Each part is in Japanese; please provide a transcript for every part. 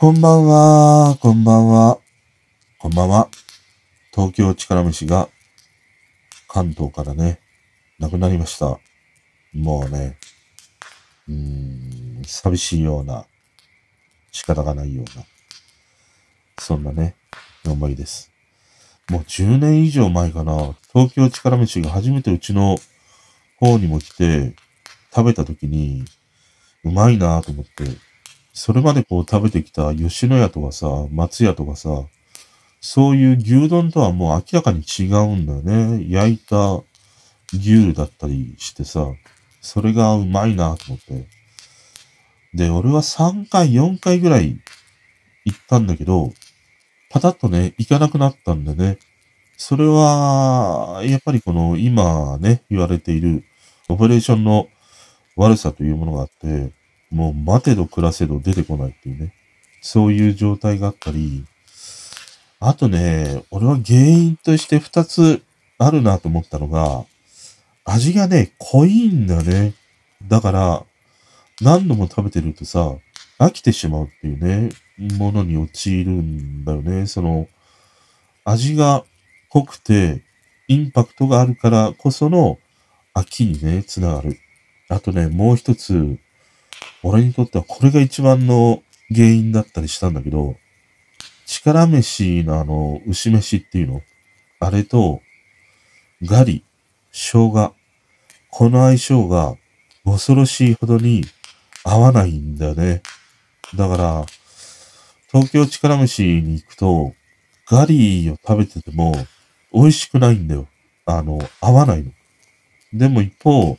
こんばんは、こんばんは、こんばんは。東京力虫が関東からね、亡くなりました。もうね、うーん、寂しいような、仕方がないような、そんなね、思いです。もう10年以上前かな、東京力虫が初めてうちの方にも来て、食べた時に、うまいなぁと思って、それまでこう食べてきた吉野家とかさ、松屋とかさ、そういう牛丼とはもう明らかに違うんだよね。焼いた牛だったりしてさ、それがうまいなと思って。で、俺は3回、4回ぐらい行ったんだけど、パタッとね、行かなくなったんでね。それは、やっぱりこの今ね、言われているオペレーションの悪さというものがあって、もう待てど暮らせど出てこないっていうね。そういう状態があったり、あとね、俺は原因として二つあるなと思ったのが、味がね、濃いんだね。だから、何度も食べてるとさ、飽きてしまうっていうね、ものに陥るんだよね。その、味が濃くて、インパクトがあるからこその飽きにね、つながる。あとね、もう一つ、俺にとってはこれが一番の原因だったりしたんだけど、力飯のあの、牛飯っていうの？あれと、ガリ、生姜、この相性が恐ろしいほどに合わないんだよね。だから、東京力飯に行くと、ガリを食べてても美味しくないんだよ。あの、合わないの。でも一方、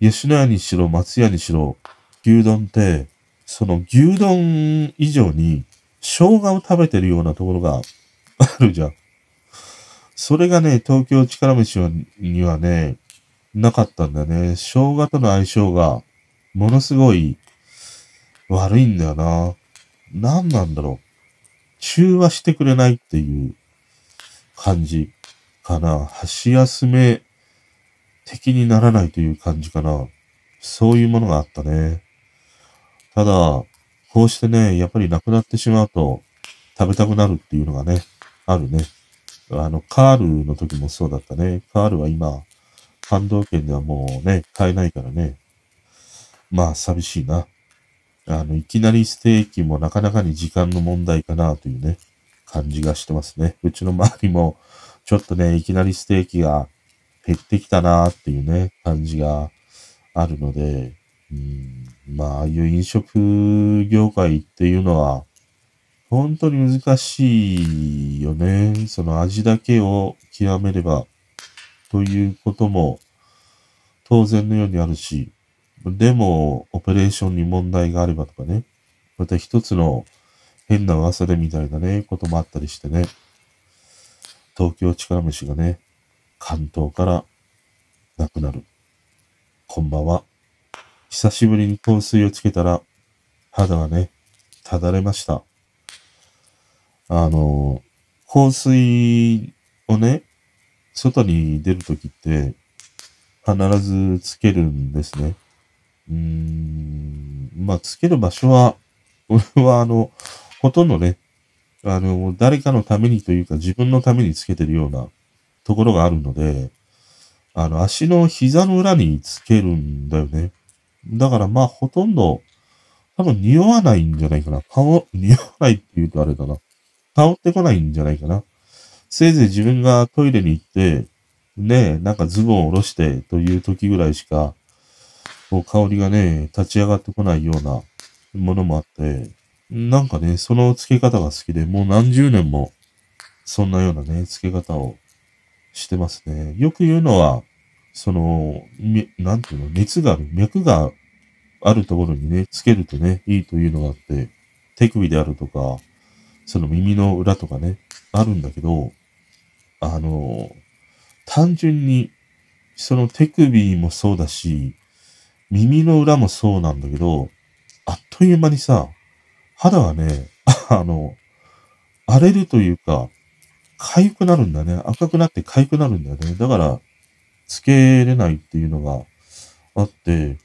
吉野家にしろ松屋にしろ、牛丼って、その牛丼以上に生姜を食べてるようなところが あるじゃん。それがね、東京力飯にはね、なかったんだよね。生姜との相性がものすごい悪いんだよな。何なんだろう。中和してくれないっていう感じかな。箸休め的にならないという感じかな。そういうものがあったね。ただ、こうしてね、やっぱり亡くなってしまうと食べたくなるっていうのがね、あるね。あの、カールの時もそうだったね。カールは今、関東圏ではもうね、買えないからね。まあ、寂しいな。あの、いきなりステーキもなかなかに時間の問題かなというね、感じがしてますね。うちの周りも、ちょっとね、いきなりステーキが減ってきたなっていうね、感じがあるので、まあ、ああいう飲食業界っていうのは、本当に難しいよね。その味だけを極めれば、ということも当然のようにあるし、でも、オペレーションに問題があればとかね、また一つの変な噂でみたいなね、こともあったりしてね、東京力虫がね、関東からなくなる。こんばんは。久しぶりに香水をつけたら、肌がね、ただれました。あの、香水をね、外に出るときって、必ずつけるんですね。うーん、まあ、つける場所は、俺はあの、ほとんどね、あの、誰かのためにというか自分のためにつけてるようなところがあるので、あの、足の膝の裏につけるんだよね。だからまあ、ほとんど、多分匂わないんじゃないかな。顔、匂わないって言うとあれだな。香ってこないんじゃないかな。せいぜい自分がトイレに行って、ね、なんかズボンを下ろしてという時ぐらいしか、こう香りがね、立ち上がってこないようなものもあって、なんかね、その付け方が好きで、もう何十年も、そんなようなね、付け方をしてますね。よく言うのは、その、なんていうの、熱がある、脈があるところにね、つけるとね、いいというのがあって、手首であるとか、その耳の裏とかね、あるんだけど、あの、単純に、その手首もそうだし、耳の裏もそうなんだけど、あっという間にさ、肌がね、あの、荒れるというか、痒くなるんだね。赤くなって痒くなるんだよね。だから、つけれないっていうのがあって、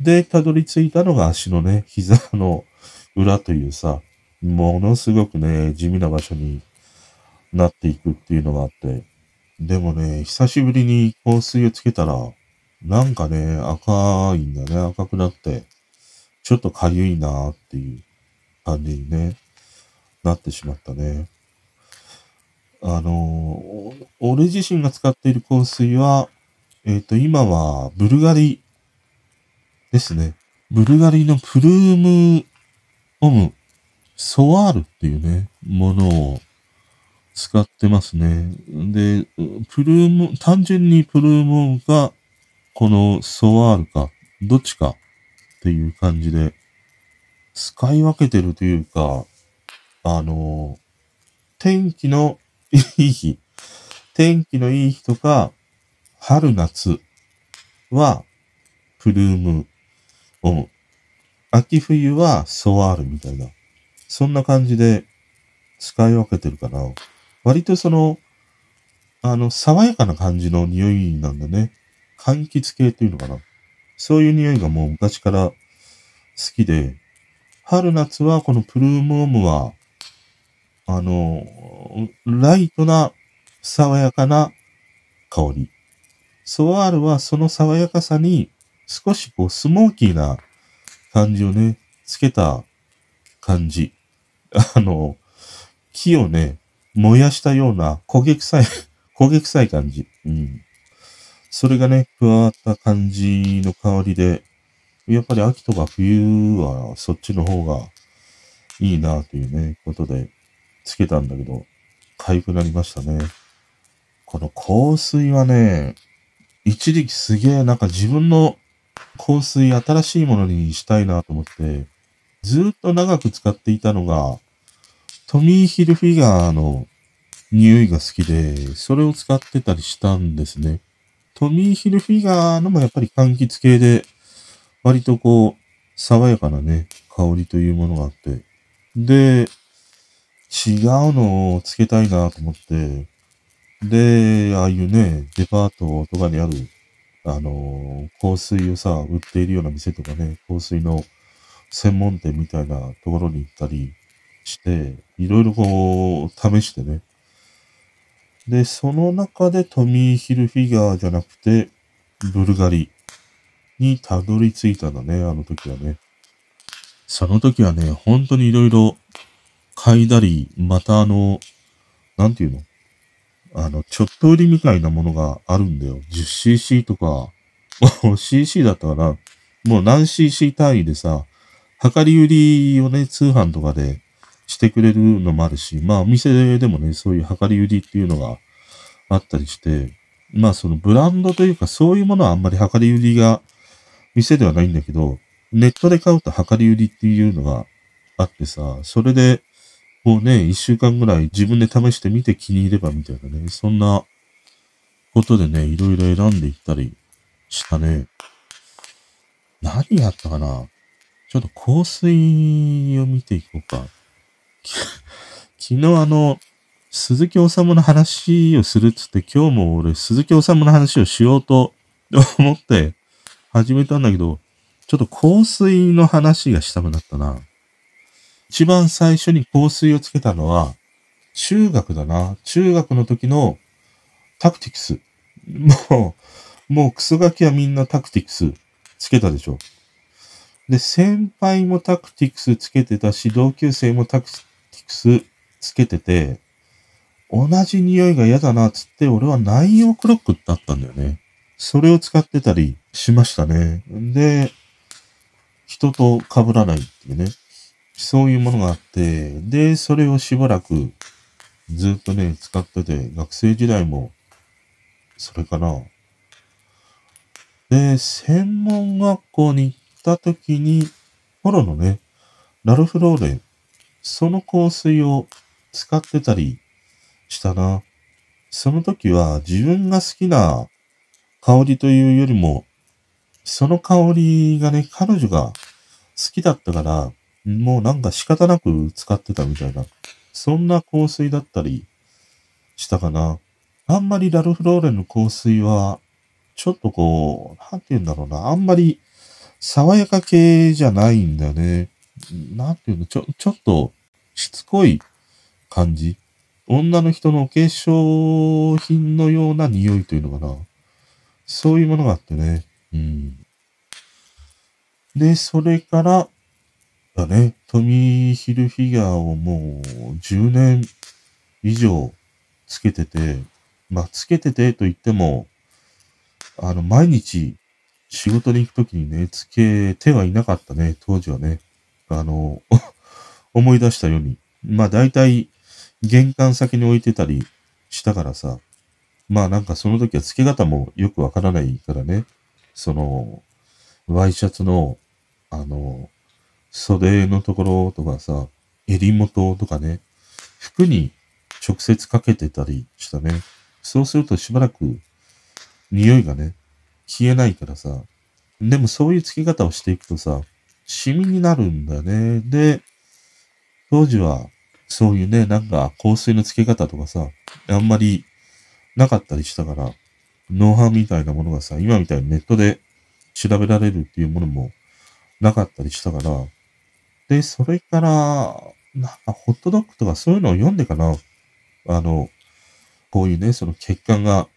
で、たどり着いたのが足のね、膝の裏というさ、ものすごくね、地味な場所になっていくっていうのがあって。でもね、久しぶりに香水をつけたら、なんかね、赤いんだね。赤くなって、ちょっとかゆいなーっていう感じにね、なってしまったね。あの、俺自身が使っている香水は、えっ、ー、と、今はブルガリですね。ブルガリのプルームオムソワールっていうね、ものを使ってますね。で、プルーム、単純にプルームオムがこのソワールか、どっちかっていう感じで、使い分けてるというか、あの、天気のいい日、天気のいい日とか、春夏は、プルームオム。秋冬はソワールみたいな。そんな感じで使い分けてるかな。割とその、あの、爽やかな感じの匂いなんだね。柑橘系っていうのかな。そういう匂いがもう昔から好きで、春夏はこのプルームオムは、あの、ライトな爽やかな香り。ソワールはその爽やかさに少しこうスモーキーな感じをね、つけた感じ。あの、木をね、燃やしたような焦げ臭い 焦げ臭い感じ。うん。それがね、加わった感じの香りで、やっぱり秋とか冬はそっちの方がいいなというね、ことでつけたんだけど、痒くなりましたね。この香水はね、一時期すげえなんか自分の香水新しいものにしたいなと思って、ずっと長く使っていたのが、トミーヒルフィガーの匂いが好きで、それを使ってたりしたんですね。トミーヒルフィガーのもやっぱり柑橘系で、割とこう、爽やかなね、香りというものがあって。で、違うのをつけたいなと思って、で、ああいうね、デパートとかにある、あの香水をさ、売っているような店とかね、香水の専門店みたいなところに行ったりして、いろいろこう、試してね、で、その中でトミー・ヒルフィガーじゃなくて、ブルガリにたどり着いたんだね、あの時はね。その時はね、本当にいろいろ嗅いだり、またあの、なんていうの？あの、ちょっと売りみたいなものがあるんだよ。10cc とか、cc だったかな。もう何 cc 単位でさ、量り売りをね、通販とかでしてくれるのもあるし、まあお店でもね、そういう量り売りっていうのがあったりして、まあそのブランドというかそういうものはあんまり量り売りが店ではないんだけど、ネットで買うと量り売りっていうのがあってさ、それで、こうね、一週間ぐらい自分で試してみて気に入ればみたいなね、そんなことでね、いろいろ選んでいったりしたね。何やったかなちょっと香水を見ていこうか。昨日あの、鈴木治の話をするっつって今日も俺鈴木治の話をしようと 思って始めたんだけど、ちょっと香水の話がしたくなったな。一番最初に香水をつけたのは中学だな。中学の時のタクティクス。もう、もうクソガキはみんなタクティクスつけたでしょ。で、先輩もタクティクスつけてたし、同級生もタクティクスつけてて、同じ匂いが嫌だなっつって、俺はナイオクロックだったんだよね。それを使ってたりしましたね。で、人と被らないっていうね。そういうものがあって、で、それをしばらくずっとね、使ってて、学生時代も、それかな。で、専門学校に行った時に、ポロのね、ラルフローレンその香水を使ってたりしたな。その時は自分が好きな香りというよりも、その香りがね、彼女が好きだったから、もうなんか仕方なく使ってたみたいな、そんな香水だったりしたかな。あんまりラルフローレンの香水は、ちょっとこう、なんて言うんだろうな、あんまり爽やか系じゃないんだよね。なんていうの、ちょ、ちょっと、しつこい感じ。女の人のお化粧品のような匂いというのかな。そういうものがあってね。うん。で、それから、だね、トミーヒルフィギュアをもう10年以上つけてて、まあ、つけててと言っても、あの、毎日仕事に行くときにね、つけてはいなかったね、当時はね。あの、思い出したように。まあ大体、玄関先に置いてたりしたからさ。まあなんかその時は付け方もよくわからないからね。その、ワイシャツの、あの、袖のところとかさ、襟元とかね、服に直接かけてたりしたね。そうするとしばらく匂いがね、消えないからさ。でもそういう付き方をしていくとさ、シミになるんだよね。で、当時はそういうね、なんか香水の付け方とかさ、あんまりなかったりしたから、ノウハウみたいなものがさ、今みたいにネットで調べられるっていうものもなかったりしたから、で、それから、なんかホットドッグとかそういうのを読んでかな、あの、こういうね、その血管が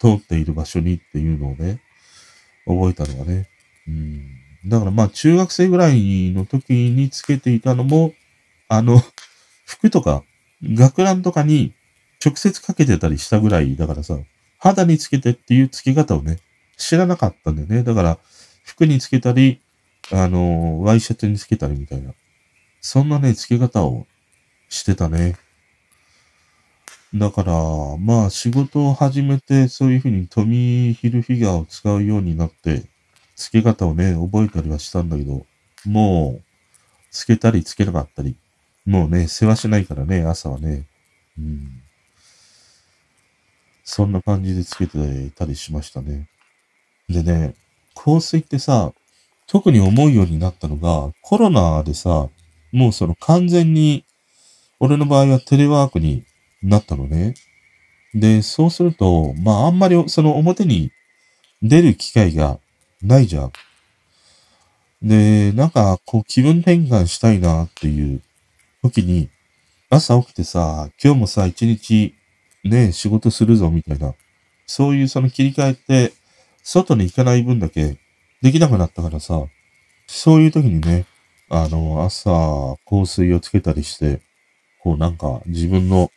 通っている場所にっていうのをね、覚えたのがね。うん。だからまあ中学生ぐらいの時につけていたのも、あの、服とか、学ランとかに直接かけてたりしたぐらいだからさ、肌につけてっていう付け方をね、知らなかったんだよね。だから、服につけたり、あの、ワイシャツにつけたりみたいな。そんなね、付け方をしてたね。だから、まあ仕事を始めてそういうふうにトミーヒルフィギュアを使うようになって、付け方をね、覚えたりはしたんだけど、もう、付けたり付けなかったり、もうね、世話しないからね、朝はね。うん。そんな感じで付けてたりしましたね。でね、香水ってさ、特に思うようになったのが、コロナでさ、もうその完全に、俺の場合はテレワークになったのね。で、そうすると、まああんまりその表に出る機会がないじゃん。で、なんかこう気分転換したいなっていう時に、朝起きてさ、今日もさ、一日ね、仕事するぞみたいな、そういうその切り替えって、外に行かない分だけできなくなったからさ、そういう時にね、あの、朝、香水をつけたりして、こうなんか自分の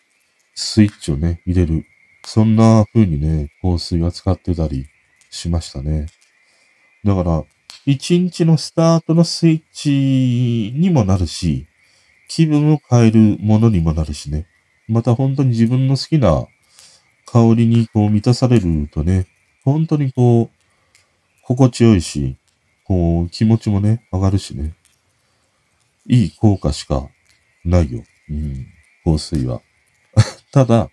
スイッチをね、入れる。そんな風にね、香水は使ってたりしましたね。だから、一日のスタートのスイッチにもなるし、気分を変えるものにもなるしね。また本当に自分の好きな香りにこう満たされるとね、本当にこう、心地よいし、こう、気持ちもね、上がるしね。いい効果しかないよ。うん。香水は。ただ、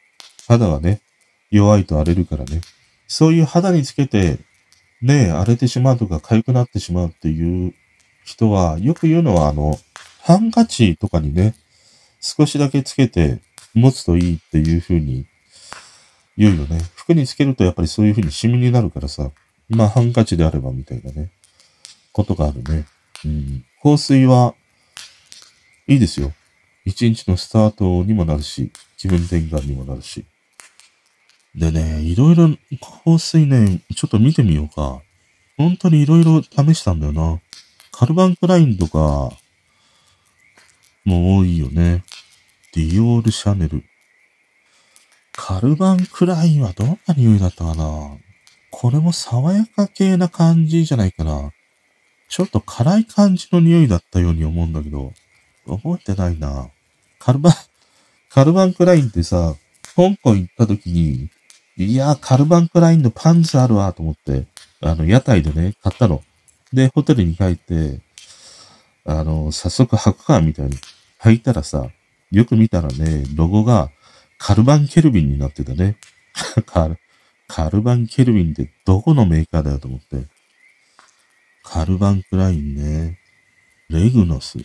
肌はね、弱いと荒れるからね。そういう肌につけて、ね、荒れてしまうとか痒くなってしまうっていう人は、よく言うのは、あの、ハンカチとかにね、少しだけつけて持つといいっていう風に言うよね。服につけるとやっぱりそういう風にシミになるからさ、まあハンカチであればみたいなね、ことがあるね。うん。香水はいいですよ。一日のスタートにもなるし、気分転換にもなるし。でね、いろいろ香水ね、ちょっと見てみようか。本当にいろいろ試したんだよな。カルバンクラインとか、もう多いよね。ディオール・シャネル。カルバンクラインはどんな匂いだったかな？これも爽やか系な感じじゃないかな。ちょっと辛い感じの匂いだったように思うんだけど、覚えてないな。カルバン、カルバンクラインってさ、香港行った時に、いや、カルバンクラインのパンツあるわと思って、あの、屋台でね、買ったの。で、ホテルに帰って、あの、早速履くか、みたいに履いたらさ、よく見たらね、ロゴがカルバンケルビンになってたね。カル、カルバンケルビンってどこのメーカーだよと思って。カルバンクラインね。レグノス。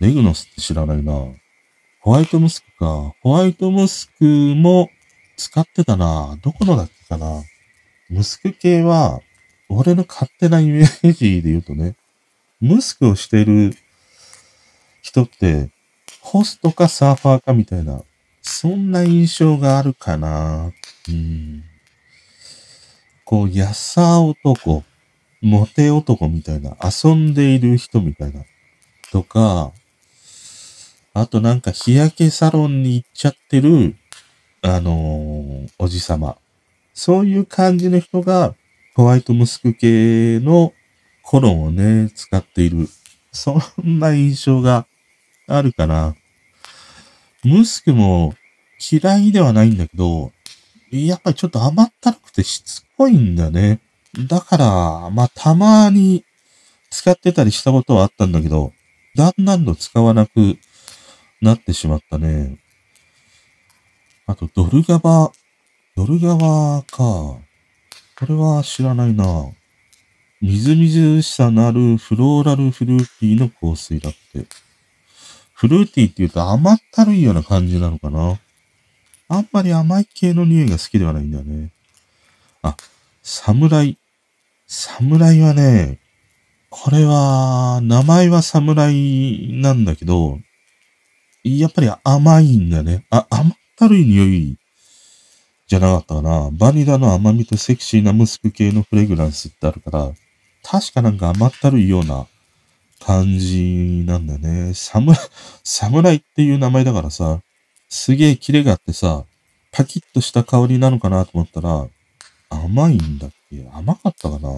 レグノスって知らないな。ホワイトムスクか。ホワイトムスクも使ってたな。どこのだっけかな。ムスク系は、俺の勝手なイメージで言うとね、ムスクをしてる人って、ホストかサーファーかみたいな、そんな印象があるかな。うん。こう、やさ男、モテ男みたいな、遊んでいる人みたいな、とか、あとなんか日焼けサロンに行っちゃってる、あのー、おじさま。そういう感じの人が、ホワイトムスク系のコロンをね、使っている。そんな印象があるかな。ムスクも嫌いではないんだけど、やっぱりちょっと甘ったるくてしつこいんだね。だから、まあ、たまに使ってたりしたことはあったんだけど、だんだんと使わなくなってしまったね。あと、ドルガバ、ドルガバか。これは知らないな。みずみずしさのあるフローラルフルーティーの香水だって。フルーティーって言うと甘ったるいような感じなのかな。あんまり甘い系の匂いが好きではないんだよね。あ、侍。侍はね、これは、名前は侍なんだけど、やっぱり甘いんだね。あ、甘ったるい匂いじゃなかったかな。バニラの甘みとセクシーなムスク系のフレグランスってあるから、確かなんか甘ったるいような感じなんだね。侍、侍っていう名前だからさ、すげえキレがあってさ、パキッとした香りなのかなと思ったら、甘いんだっけ？甘かったかな？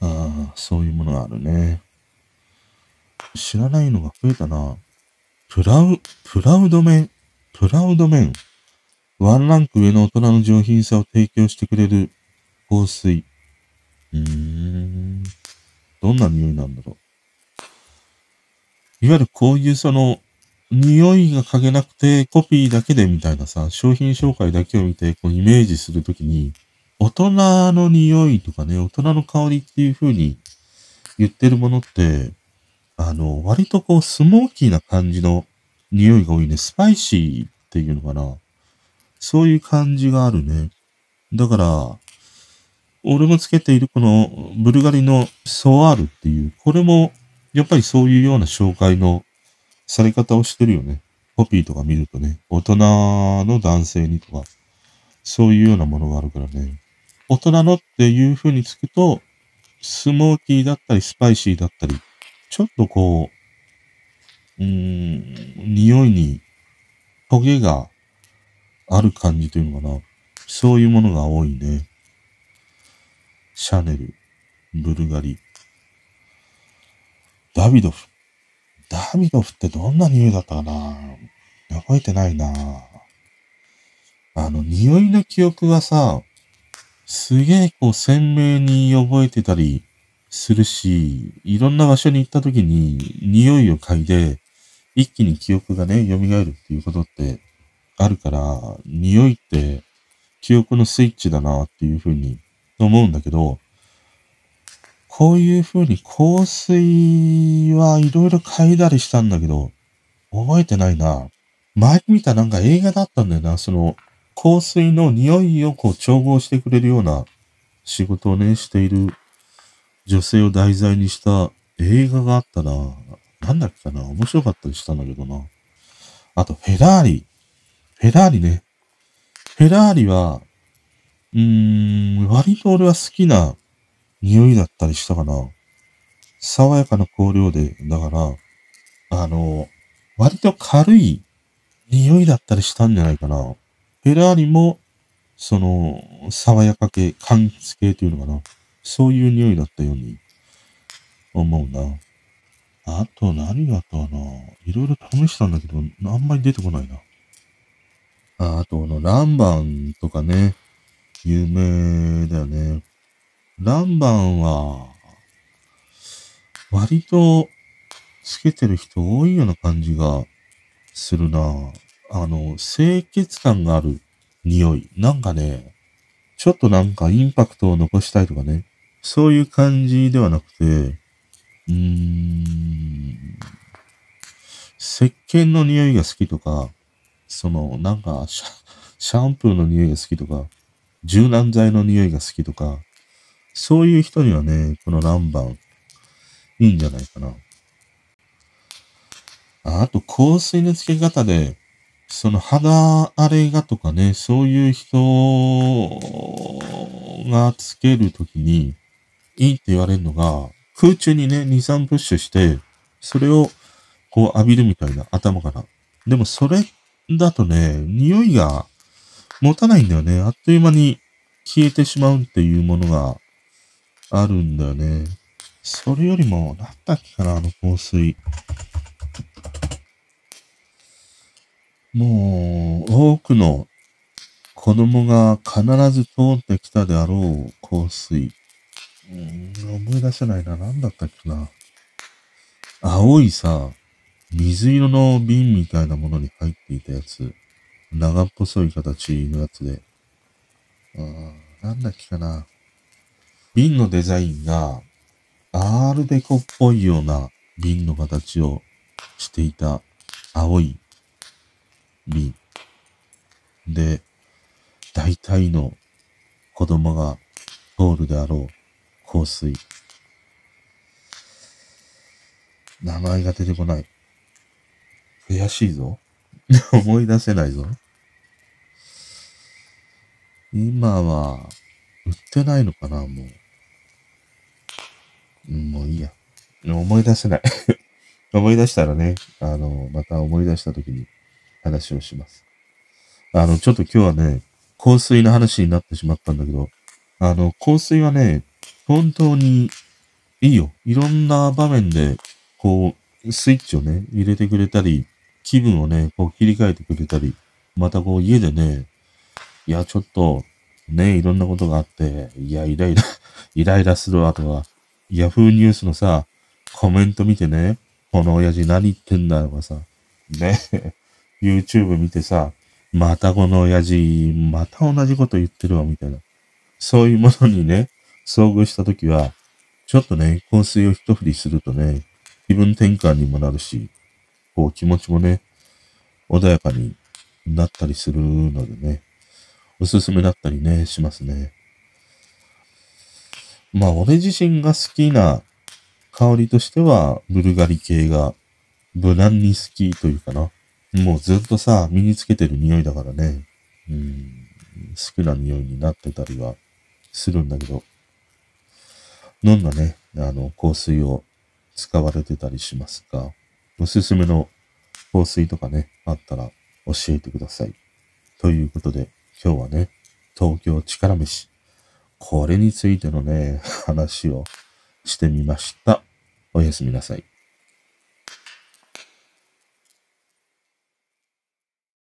ああ、そういうものがあるね。知らないのが増えたな。プラウ、プラウドメン、プラウドメン。ワンランク上の大人の上品さを提供してくれる香水。うーん。どんな匂いなんだろう。いわゆるこういうその、匂いが嗅げなくてコピーだけでみたいなさ、商品紹介だけを見てこうイメージするときに、大人の匂いとかね、大人の香りっていう風に言ってるものって、あの、割とこうスモーキーな感じの匂いが多いね。スパイシーっていうのかな。そういう感じがあるね。だから、俺もつけているこのブルガリのソワールっていう、これもやっぱりそういうような紹介のされ方をしてるよね。コピーとか見るとね、大人の男性にとか、そういうようなものがあるからね。大人のっていう風につくと、スモーキーだったりスパイシーだったり、ちょっとこう、うーん、匂いにトゲがある感じというのかな。そういうものが多いね。シャネル、ブルガリ、ダビドフ。ダビドフってどんな匂いだったかな覚えてないなあの、匂いの記憶がさ、すげえこう鮮明に覚えてたりするし、いろんな場所に行った時に匂いを嗅いで、一気に記憶がね、蘇るっていうことってあるから、匂いって記憶のスイッチだなっていうふうにと思うんだけど、こういう風に香水はいろいろ嗅いだりしたんだけど、覚えてないな。前見たなんか映画だったんだよな。その、香水の匂いをこう調合してくれるような仕事をね、している女性を題材にした映画があったな。なんだっけかな面白かったりしたんだけどな。あと、フェラーリ。フェラーリね。フェラーリは、うーん、割と俺は好きな匂いだったりしたかな。爽やかな香料で、だから、あの、割と軽い匂いだったりしたんじゃないかな。フェラーリも、その、爽やか系、柑橘系というのかな。そういう匂いだったように思うな。あと何があったかないろいろ試したんだけど、あんまり出てこないな。ああと、あの、ランバンとかね、有名だよね。ランバンは、割とつけてる人多いような感じがするな。あの、清潔感がある匂い。なんかね、ちょっとなんかインパクトを残したいとかね。そういう感じではなくて、うーん、石鹸の匂いが好きとか、その、なんかシャ、シャンプーの匂いが好きとか、柔軟剤の匂いが好きとか、そういう人にはね、このランバン、いいんじゃないかな。ああと香水の付け方で、その肌荒れがとかね、そういう人がつけるときに、いいって言われるのが、空中にね、2、3プッシュして、それをこう浴びるみたいな、頭から。でもそれだとね、匂いが持たないんだよね。あっという間に消えてしまうっていうものがあるんだよね。それよりも、なんだっけかな、あの香水。もう、多くの子供が必ず通ってきたであろう香水。うん、思い出せないな。なんだったっけな。青いさ、水色の瓶みたいなものに入っていたやつ。長っぽそい形のやつで。あなんだっけかな。瓶のデザインが、アールデコっぽいような瓶の形をしていた青い瓶。で、大体の子供が通るであろう香水。名前が出てこない。悔しいぞ。思い出せないぞ。今は、売ってないのかな、もう。もういいや。思い出せない 思い出したらね、あの、また思い出した時に話をします。あの、ちょっと今日はね、香水の話になってしまったんだけど、あの、香水はね、本当にいいよ。いろんな場面で、こう、スイッチをね、入れてくれたり、気分をね、こう切り替えてくれたり、またこう家でね、いや、ちょっと、ね、いろんなことがあって、いや、イライラ、イライラするわとか、ヤフーニュースのさ、コメント見てね、この親父何言ってんだとかさ、ね、YouTube 見てさ、またこの親父、また同じこと言ってるわ、みたいな。そういうものにね、遭遇したときは、ちょっとね、香水を一振りするとね、気分転換にもなるし、こう気持ちもね、穏やかになったりするのでね、おすすめだったりね、しますね。まあ、俺自身が好きな香りとしては、ブルガリ系が無難に好きというかな。もうずっとさ、身につけてる匂いだからね。うん、好きな匂いになってたりはするんだけど、どんなね、あの、香水を使われてたりしますか？おすすめの香水とかね、あったら教えてください。ということで、今日はね、東京力飯。これについてのね、話をしてみました。おやすみなさい。